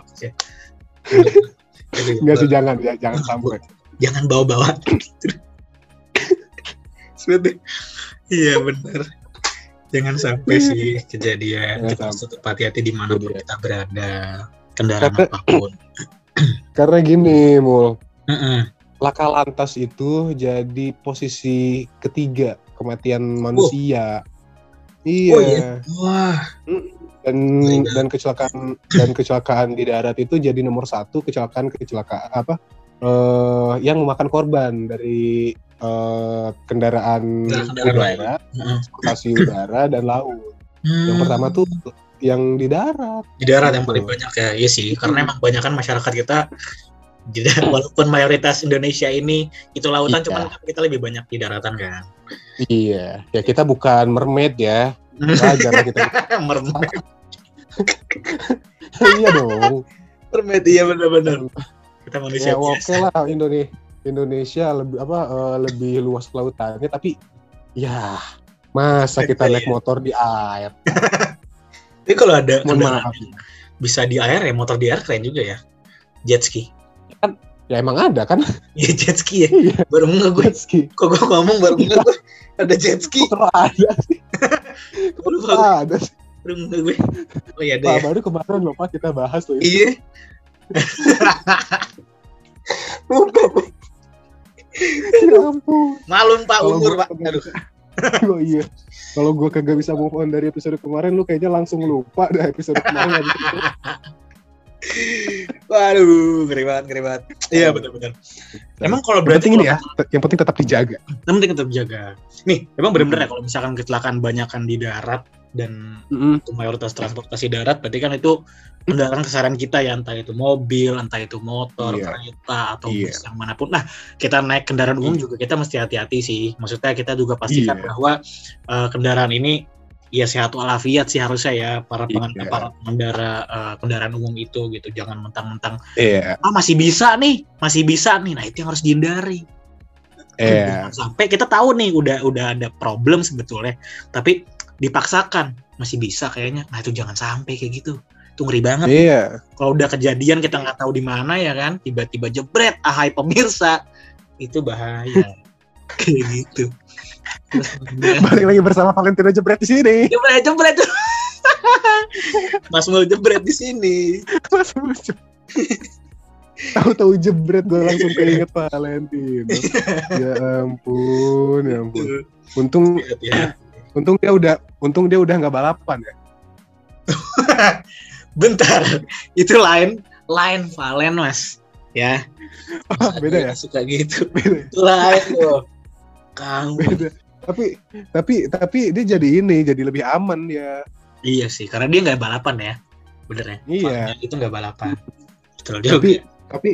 S3: Aduh,
S2: Enggak sih jangan ya, jangan sampai
S3: jangan bawa-bawa. [LAUGHS] Seperti iya benar. Jangan sampai sih kejadian.
S2: Jangan
S3: Kita harus tetap hati-hati di mana pun
S2: Iya.
S3: kita berada, kendaraan
S2: Karena-
S3: apa pun. [CLEARS THROAT]
S2: karena gini mul
S3: Mm-mm.
S2: laka lantas itu jadi posisi ketiga kematian manusia iya
S3: Oh, iya. Wah,
S2: dan
S3: Iya.
S2: dan kecelakaan dan kecelakaan di darat itu jadi nomor satu kecelakaan kecelakaan apa eh yang memakan korban dari eh, kendaraan
S3: Kendaraan
S2: udara, transportasi udara dan laut. Yang
S3: Hmm.
S2: pertama tuh yang di darat.
S3: di darat yang
S2: Gitu.
S3: paling banyak ya iya sih karena emang banyak kan masyarakat kita [LAUGHS] walaupun mayoritas Indonesia ini itu lautan
S2: Iya.
S3: cuman kita lebih banyak di daratan kan
S2: Iya, ya kita bukan mermaid ya. Wajar kita. [LAUGHS]
S3: mermaid [LAUGHS]
S2: iya dong.
S3: mermaid iya benar-benar kita manusia
S2: Ya oke
S3: biasa
S2: lah Indonesia Indonesia lebih apa eh, lebih luas lautannya tapi ya masa kita
S3: Iya.
S2: naik motor di air. [LAUGHS]
S3: tapi kalau ada kendaraan bisa di air ya motor di air keren juga ya jet ski
S2: Ya emang ada kan?
S3: Iya jet ski ya.
S2: Iya.
S3: Baru nggak gue.
S2: Jet ski.
S3: Kok gue ngomong baru nggak gue. Ada jet ski.
S2: Kok ada sih? [LAUGHS] Kok ada sih?
S3: baru nggak gue. Oh iya ada ya.
S2: baru kemarin loh Pak kita bahas tuh.
S3: Iya. [LAUGHS] Lupa.
S2: Ya ampun.
S3: Malum Pak
S2: Kalau
S3: umur
S2: gua-
S3: Pak. Aduh. [LAUGHS]
S2: Oh iya. Kalau gue kagak bisa move on dari episode kemarin, lu kayaknya langsung lupa dah episode kemarin. [LAUGHS]
S3: Waduh, ngeri banget, ngeri banget. Iya benar-benar. Emang kalau berarti
S2: ini ya, yang penting tetap dijaga.
S3: yang penting tetap jaga. Nih, emang benar-benar ya kalau misalkan kecelakaan banyakan di darat dan itu mayoritas transportasi darat, berarti kan itu kendaraan keseharian kita ya, entah itu mobil, entah itu motor,
S2: Iya.
S3: kereta atau
S2: Iya.
S3: bus yang mana pun. Nah, kita naik kendaraan umum
S2: Iya.
S3: juga kita mesti hati-hati sih. Maksudnya kita juga pastikan
S2: Iya.
S3: bahwa eh, kendaraan ini ya sehat walafiat sih harusnya ya para pengen-
S2: Iya.
S3: para pengendara eh, kendaraan umum itu gitu. Jangan mentang-mentang
S2: Iya.
S3: ah masih bisa nih, masih bisa nih. Nah, itu yang harus dihindari. Jangan sampai kita tahu nih udah udah ada problem sebetulnya, tapi dipaksakan masih bisa kayaknya. Nah, itu jangan sampai kayak gitu. Itu ngeri banget.
S2: Iya.
S3: Kalau udah kejadian kita nggak tahu di mana ya kan, tiba-tiba jebret, ahai pemirsa. Itu bahaya. [LAUGHS] kayak gitu. [LAUGHS]
S2: Balik lagi bersama Valentino Jebret di sini.
S3: jebret, jebret. [LAUGHS] Mas Mul jebret di sini.
S2: Mas lucu. Tahu-tahu jebret gue langsung keinget Valentino. ya ampun, ya ampun. Untung
S3: Ya.
S2: untung dia udah untung dia udah nggak balapan ya.
S3: Bentar, [LAUGHS] itu lain lain Valen mas, ya.
S2: Beda ya?
S3: Suka gitu. [LAUGHS]
S2: Beda.
S3: Itu lain loh. Kamu.
S2: Beda. Tapi tapi tapi dia jadi ini, jadi lebih aman ya.
S3: Iya sih, karena dia nggak balapan ya, bener ya.
S2: Iya.
S3: Itu nggak balapan. Betul dia.
S2: Tapi tapi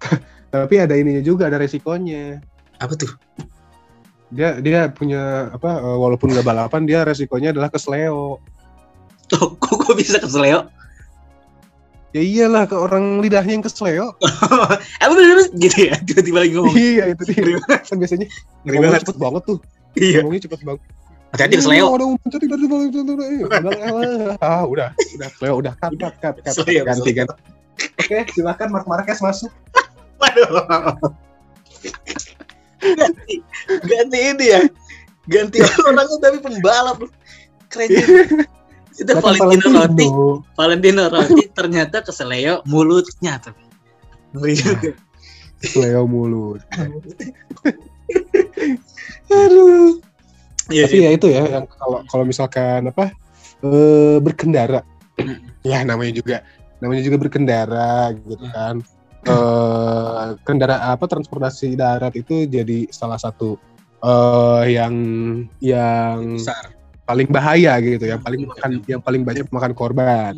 S2: [LAUGHS] tapi ada ininya juga, ada resikonya.
S3: apa tuh?
S2: Dia dia punya apa eh, walaupun nggak balapan dia resikonya adalah kesleo.
S3: Tuh, kok gue bisa keseleo?
S2: Ya iyalah ke orang lidahnya yang kesleo.
S3: Apa bener gitu ya? Tiba-tiba lagi ngomong.
S2: iya itu dia. Kan biasanya
S3: Ngeri banget.
S2: cepet banget tuh.
S3: Iya.
S2: Ngomongnya cepet banget.
S3: Hati-hati keseleo.
S2: Ada umum cantik dari Ah, udah, udah Cleo udah cut cut cut, cut.
S3: Kesleo,
S2: ganti
S3: kesleo.
S2: ganti. Oke, silakan Mark Marquez masuk.
S3: Waduh. Ganti, ganti ini ya. Ganti orangnya tapi pembalap. Keren. Itu
S2: Silakan
S3: Valentino Rossi.
S2: Valentino.
S3: Valentino Rossi [LAUGHS] ternyata keseleo mulutnya tapi. Ngeri juga.
S2: Cleo mulut. [LAUGHS]
S3: Aduh. Iya
S2: Tapi
S3: sih.
S2: ya itu ya yang kalau kalau misalkan apa eh, berkendara.
S3: Hmm.
S2: Ya namanya juga namanya juga berkendara gitu kan. Eh kendara apa transportasi darat itu jadi salah satu eh yang yang
S3: Besar.
S2: Paling bahaya gitu, yang paling makan yang paling banyak makan korban.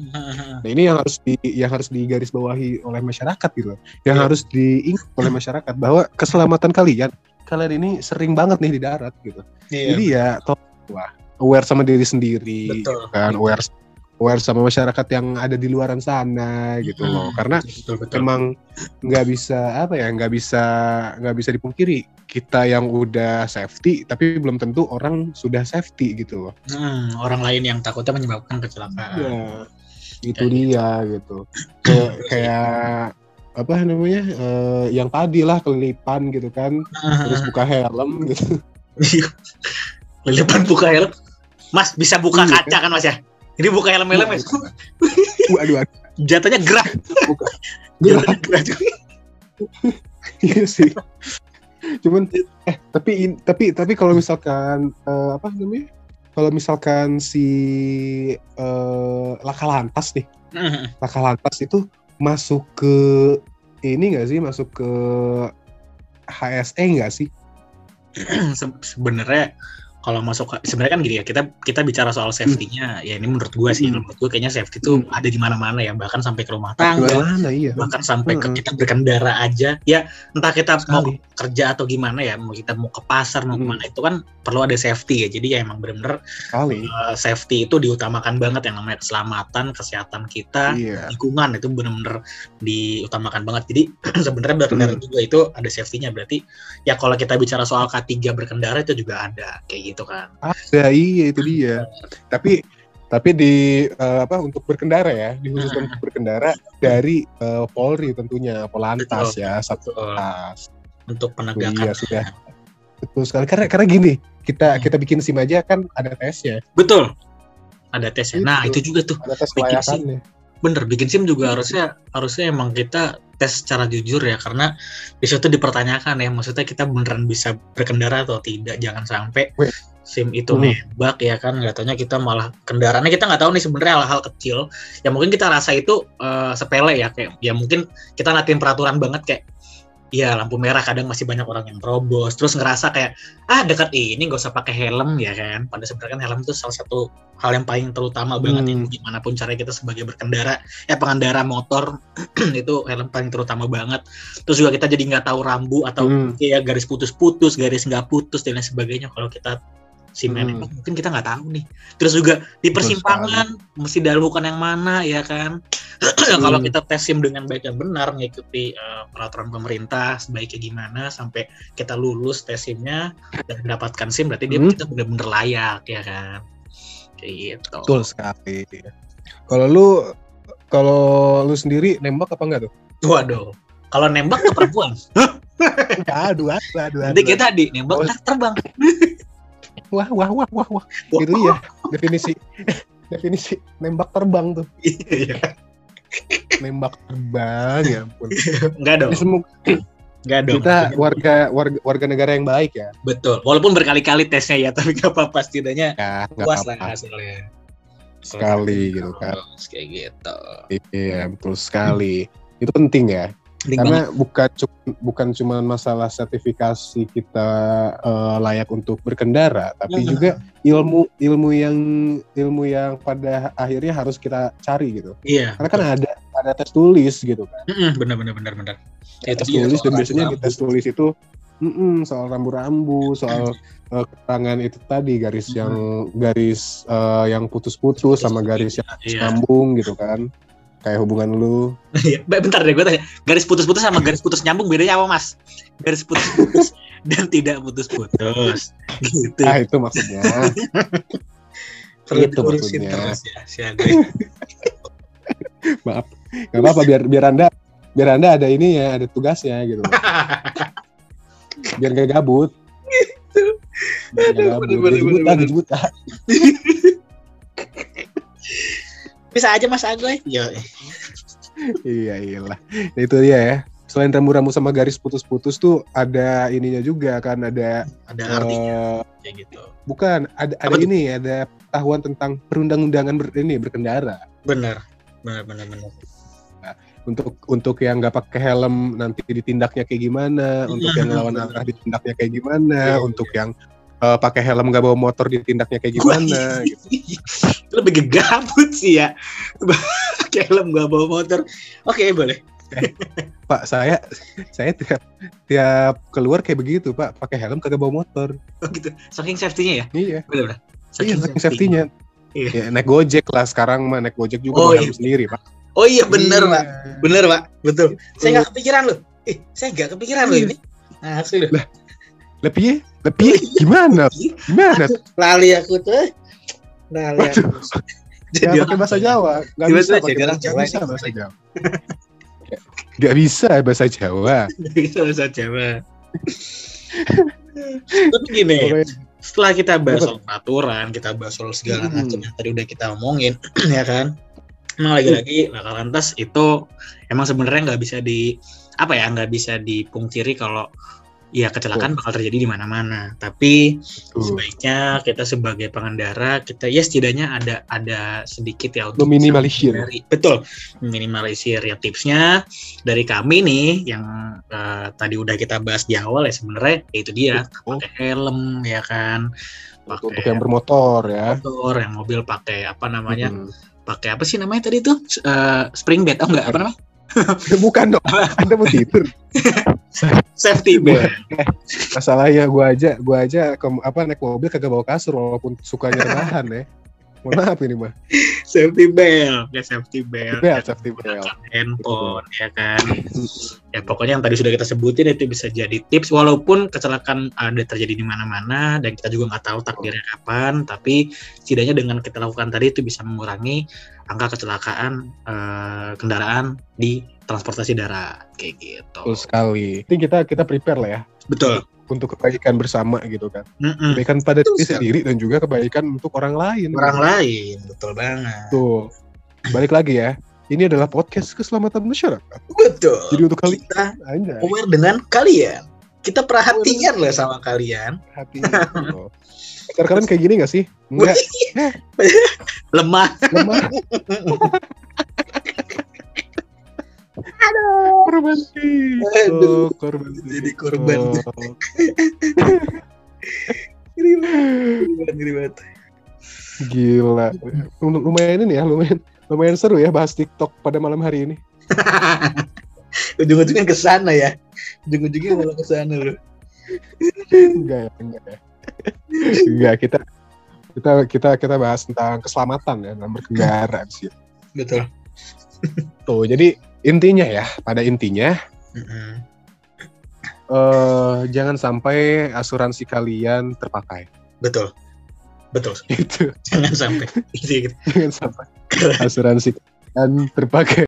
S2: Nah ini yang harus di yang harus digarisbawahi oleh masyarakat gitu, yang
S3: Iya.
S2: harus diingat oleh masyarakat bahwa keselamatan kalian kalian ini sering banget nih di darat gitu.
S3: Iya.
S2: Jadi ya toh wah aware sama diri sendiri,
S3: Betul.
S2: kan aware aware sama masyarakat yang ada di luaran sana gitu loh.
S3: Hmm,
S2: Karena
S3: betul betul.
S2: emang nggak bisa apa ya nggak bisa nggak bisa dipungkiri kita yang udah safety tapi belum tentu orang sudah safety gitu loh.
S3: Hmm, orang lain yang takutnya menyebabkan kecelakaan.
S2: Iya, itu
S3: Kayak
S2: dia gitu. Kayak, kayak apa namanya eh, yang tadi lah kelipan gitu kan, terus buka helm gitu. [LAUGHS]
S3: Lilipan buka helm. Mas bisa buka
S2: Iya,
S3: kaca kan Mas ya? Ini buka helm-helm ya?
S2: Waduh, waduh,
S3: Jatuhnya gerak.
S2: Buka.
S3: Gerak juga.
S2: iya sih. Cuman eh tapi in- tapi tapi kalau misalkan eh, apa namanya? Kalau misalkan si eh, laka lantas nih, laka lantas itu masuk ke ini nggak sih? Masuk ke HSE nggak sih? [CLEARS THROAT]
S3: Se- Sebenarnya kalau masuk ke- sebenarnya kan gini ya kita kita bicara soal safety-nya ya ini menurut gua sih
S2: Hmm.
S3: menurut gua kayaknya safety itu
S2: Hmm.
S3: ada di mana-mana ya bahkan sampai ke rumah tangga
S2: Mana iya.
S3: bahkan sampai ke
S2: Hmm.
S3: kita berkendara aja ya entah kita mau
S2: Sekali.
S3: kerja atau gimana ya mau kita mau ke pasar mau
S2: Hmm.
S3: ke mana itu kan perlu ada safety ya jadi ya emang bener-bener
S2: Kali.
S3: uh, safety itu diutamakan banget yang namanya keselamatan kesehatan kita
S2: Iya.
S3: lingkungan itu bener-bener diutamakan banget jadi [CLEARS THROAT] sebenarnya berkendara
S2: Hmm.
S3: juga itu ada safety-nya berarti ya kalau kita bicara soal K3 berkendara itu juga ada kayak gitu kan
S2: Ada iya itu dia. Tapi Tapi di eh, apa untuk berkendara ya, dikhususkan untuk berkendara dari eh, Polri tentunya, Polantas
S3: Betul.
S2: ya, Satlantas.
S3: untuk penegakan
S2: Iya sudah. Betul sekali karena karena gini, kita kita bikin SIM aja kan ada tesnya,
S3: betul ada tesnya nah
S2: Itu.
S3: itu juga tuh
S2: ada tes
S3: Bikin
S2: kelayakannya.
S3: bener bikin sim juga harusnya harusnya emang kita tes secara jujur ya karena di situ dipertanyakan ya maksudnya kita beneran bisa berkendara atau tidak jangan sampai sim itu
S2: Hmm.
S3: ya kan nggak taunya kita malah kendaraannya kita nggak tahu nih sebenarnya hal-hal kecil yang mungkin kita rasa itu eh, sepele ya kayak ya mungkin kita latihan peraturan banget kayak ya lampu merah kadang masih banyak orang yang terobos. Terus ngerasa kayak ah dekat ini nggak usah pakai helm ya kan? Pada sebenarnya kan helm itu salah satu hal yang paling terutama banget
S2: Hmm.
S3: gimana pun cara kita sebagai berkendara. Ya pengendara motor [CLEARS THROAT] itu helm paling terutama banget. Terus juga kita jadi nggak tahu rambu atau
S2: Hmm.
S3: ya garis putus-putus garis nggak putus dan lain sebagainya. Kalau kita simen
S2: Hmm.
S3: mungkin kita nggak tahu nih terus juga di persimpangan mesti dalukan yang mana ya kan [CLEARS THROAT] kalau
S2: Hmm.
S3: kita tes sim dengan baik dan benar mengikuti eh, peraturan pemerintah sebaiknya gimana sampai kita lulus tes simnya dan mendapatkan sim berarti dia
S2: Hmm.
S3: kita benar-benar layak ya kan kayak gitu
S2: Betul sekali. Kalau lu kalau lu sendiri nembak apa enggak tuh?
S3: waduh kalau nembak ke perempuan [LAUGHS]
S2: aduh, aduh, aduh,
S3: nanti
S2: aduh.
S3: kita tadi nembak
S2: Oh.
S3: terbang [LAUGHS]
S2: Wah, wah, wah, wah, wah. Itu ya definisi [LAUGHS] definisi nembak terbang tuh. [LAUGHS]
S3: Iya.
S2: Nembak terbang ya ampun.
S3: enggak dong
S2: semoga
S3: enggak dong
S2: kita warga warga warga negara yang baik ya.
S3: betul walaupun berkali-kali tesnya ya tapi gak apa-apa setidaknya
S2: Ya,
S3: puas lah
S2: apa-apa.
S3: hasilnya
S2: Sekali gitu kan.
S3: Kayak gitu
S2: Iya, betul sekali. Itu penting ya.
S3: Banget.
S2: Karena bukan cu- bukan cuma masalah sertifikasi kita eh, layak untuk berkendara, tapi
S3: Hmm.
S2: juga ilmu ilmu yang ilmu yang pada akhirnya harus kita cari gitu.
S3: iya
S2: Karena kan ada ada tes tulis gitu kan.
S3: Mm-mm, bener bener bener bener Ya,
S2: tes tulis dan biasanya di tes tulis itu mm-mm, soal rambu-rambu, soal eh, keterangan itu tadi garis yang garis eh, yang putus-putus sama garis yang
S3: Iya.
S2: nyambung gitu kan. Kayak hubungan lu. [LAUGHS]
S3: Iya, Be- bentar deh gue tanya. Garis putus-putus sama garis putus nyambung bedanya apa, Mas? Garis putus-putus [LAUGHS] dan tidak putus-putus. Gitu.
S2: Ah, itu maksudnya. [LAUGHS]
S3: Perlu
S2: itu maksudnya.
S3: terus ya, si.
S2: Maaf. Gak apa-apa biar biar Anda biar Anda ada ini ya, ada tugasnya gitu. Biar gak gabut. Nggak
S3: Aduh, bener, bener,
S2: buta,
S3: bener. Bisa aja Mas Agoy. Yo.
S2: Iya, iyalah. Nah, itu dia ya. Selain rambu-rambu sama garis putus-putus tuh ada ininya juga kan ada
S3: Ada artinya
S2: eh,
S3: kayak gitu.
S2: bukan ada ada
S3: Apa tuh?
S2: ini ada pengetahuan tentang perundang-undangan ber, ini berkendara.
S3: Bener. Bener bener bener.
S2: Untuk untuk yang nggak pakai helm nanti ditindaknya kayak gimana, untuk yang ngelawan arah ditindaknya kayak gimana,
S3: Iya,
S2: untuk yang eh, pakai helm nggak bawa motor ditindaknya kayak gimana gitu. [LAUGHS]
S3: Itu lebih gegabut sih ya. [LAUGHS] Pakai helm gak bawa motor. Oke, boleh.
S2: Pak, saya saya tiap tiap keluar kayak begitu, Pak, pakai helm kagak bawa motor.
S3: Oh gitu. Saking safety-nya ya?
S2: Iya.
S3: Bener bener.
S2: Iya, saking safety-nya.
S3: Iya.
S2: Ya, naik Gojek lah sekarang mah naik Gojek juga
S3: Oh, iya.
S2: sendiri, Pak.
S3: Oh iya bener,
S2: Iya.
S3: Pak. Bener, Pak. Betul.
S2: Gitu.
S3: Saya nggak kepikiran loh. Eh, saya nggak kepikiran loh
S2: Iya.
S3: ini. Nah, asli loh.
S2: Lebih lebih gimana? Gimana?
S3: Lali aku tuh. Lali aku. Jadi
S2: pakai bahasa Jawa. Gak
S3: Tiba-tiba
S2: bisa pakai bahasa
S3: Jawa
S2: bisa bahasa Jawa. Gak bisa bahasa Jawa.
S3: bisa bahasa Jawa. Tapi gini, setelah kita bahas soal peraturan, kita bahas soal segala
S2: Hmm.
S3: macam yang tadi udah kita omongin, [CLEARS THROAT] ya kan? Emang lagi-lagi laka lantas itu emang sebenarnya nggak bisa di apa ya nggak bisa dipungkiri kalau ya kecelakaan bakal terjadi di mana-mana. Tapi sebaiknya kita sebagai pengendara kita ya setidaknya ada ada sedikit ya untuk
S2: Meminimalisir.
S3: betul. Minimalisir ya tipsnya dari kami nih yang eh, tadi udah kita bahas di awal ya sebenarnya ya itu dia.
S2: Oh,
S3: pakai helm ya kan.
S2: Untuk, untuk
S3: pakai
S2: yang bermotor ya.
S3: motor yang mobil pakai apa namanya?
S2: Hmm.
S3: pakai apa sih namanya tadi tuh? Eh, spring bed oh enggak apa namanya [LAUGHS]
S2: Bukan dong. Anda mau tidur.
S3: safety belt
S2: Masalahnya gua aja, gua aja ke, apa naik mobil kagak bawa kasur walaupun sukanya rebahan ya. Mohon maaf ini mah.
S3: safety belt, ya safety belt.
S2: Belt, safety belt.
S3: handphone ya kan ya pokoknya yang tadi sudah kita sebutin itu bisa jadi tips walaupun kecelakaan ada terjadi di mana-mana dan kita juga nggak tahu takdirnya kapan tapi setidaknya dengan kita lakukan tadi itu bisa mengurangi angka kecelakaan eh, kendaraan di transportasi darat kayak gitu
S2: Betul sekali. Ini kita kita prepare lah ya
S3: betul
S2: untuk kebaikan bersama gitu kan.
S3: Mm-mm.
S2: Kebaikan pada
S3: Betul
S2: diri
S3: sekali.
S2: sendiri dan juga kebaikan untuk orang lain.
S3: orang lain betul banget
S2: Tuh. Balik lagi ya. Ini adalah podcast keselamatan masyarakat.
S3: betul
S2: Jadi untuk kalian
S3: kita
S2: aja
S3: aware dengan kalian kita perhatian loh sama kalian
S2: hati. [LAUGHS] Pacar kalian kayak gini gak sih? Enggak. [LAUGHS]
S3: lemah
S2: Lemah. Korban
S3: Aduh.
S2: TikTok, korban
S3: Jadi korban.
S2: TikTok.
S3: ngeri banget ngeri banget
S2: Gila. Lum- Lumayan ini ya, lumayan lumayan seru ya bahas TikTok pada malam hari ini. [LAUGHS]
S3: ujung-ujungnya ke sana ya ujung-ujungnya malah ke sana loh
S2: Enggak ya, enggak ya. Enggak, kita kita kita kita bahas tentang keselamatan ya dalam berkendara sih.
S3: betul
S2: Tuh, jadi intinya ya, pada intinya eh jangan sampai asuransi kalian terpakai.
S3: betul betul
S2: Itu
S3: jangan sampai [LAUGHS]
S2: jangan sampai asuransi kalian terpakai.